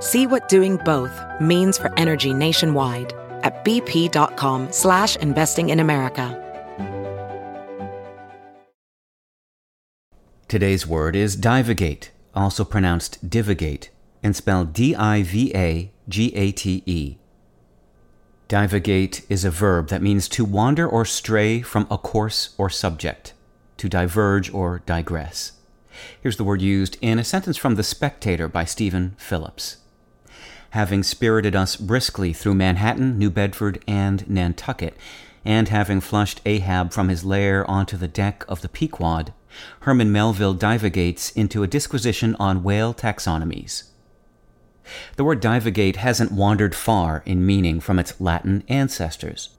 See what doing both means for energy nationwide at bp.com slash investing in America. Today's word is divagate, also pronounced divagate, and spelled D-I-V-A-G-A-T-E. Divagate is a verb that means to wander or stray from a course or subject, to diverge or digress. Here's the word used in a sentence from The Spectator by Stephen Phillips. Having spirited us briskly through Manhattan, New Bedford, and Nantucket, and having flushed Ahab from his lair onto the deck of the Pequod, Herman Melville divagates into a disquisition on whale taxonomies. The word divagate hasn't wandered far in meaning from its Latin ancestors.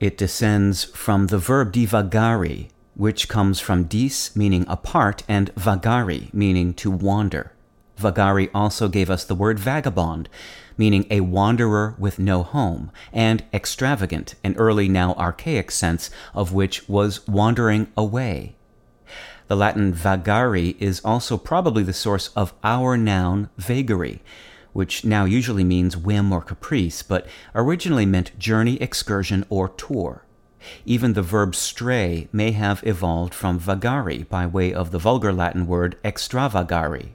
It descends from the verb divagari, which comes from dis meaning apart and vagari meaning to wander. Vagari also gave us the word vagabond, meaning a wanderer with no home, and extravagant, an early now archaic sense of which was wandering away. The Latin vagari is also probably the source of our noun vagary, which now usually means whim or caprice, but originally meant journey, excursion, or tour. Even the verb stray may have evolved from vagari by way of the vulgar Latin word extravagare.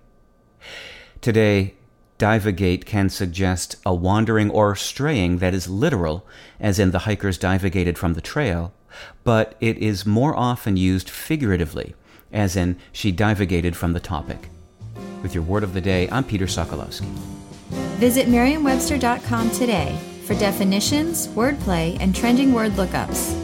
Today, divagate can suggest a wandering or straying that is literal, as in the hikers divagated from the trail, but it is more often used figuratively, as in she divagated from the topic. With your word of the day, I'm Peter Sokolowski. Visit merriam-webster.com today for definitions, wordplay, and trending word lookups.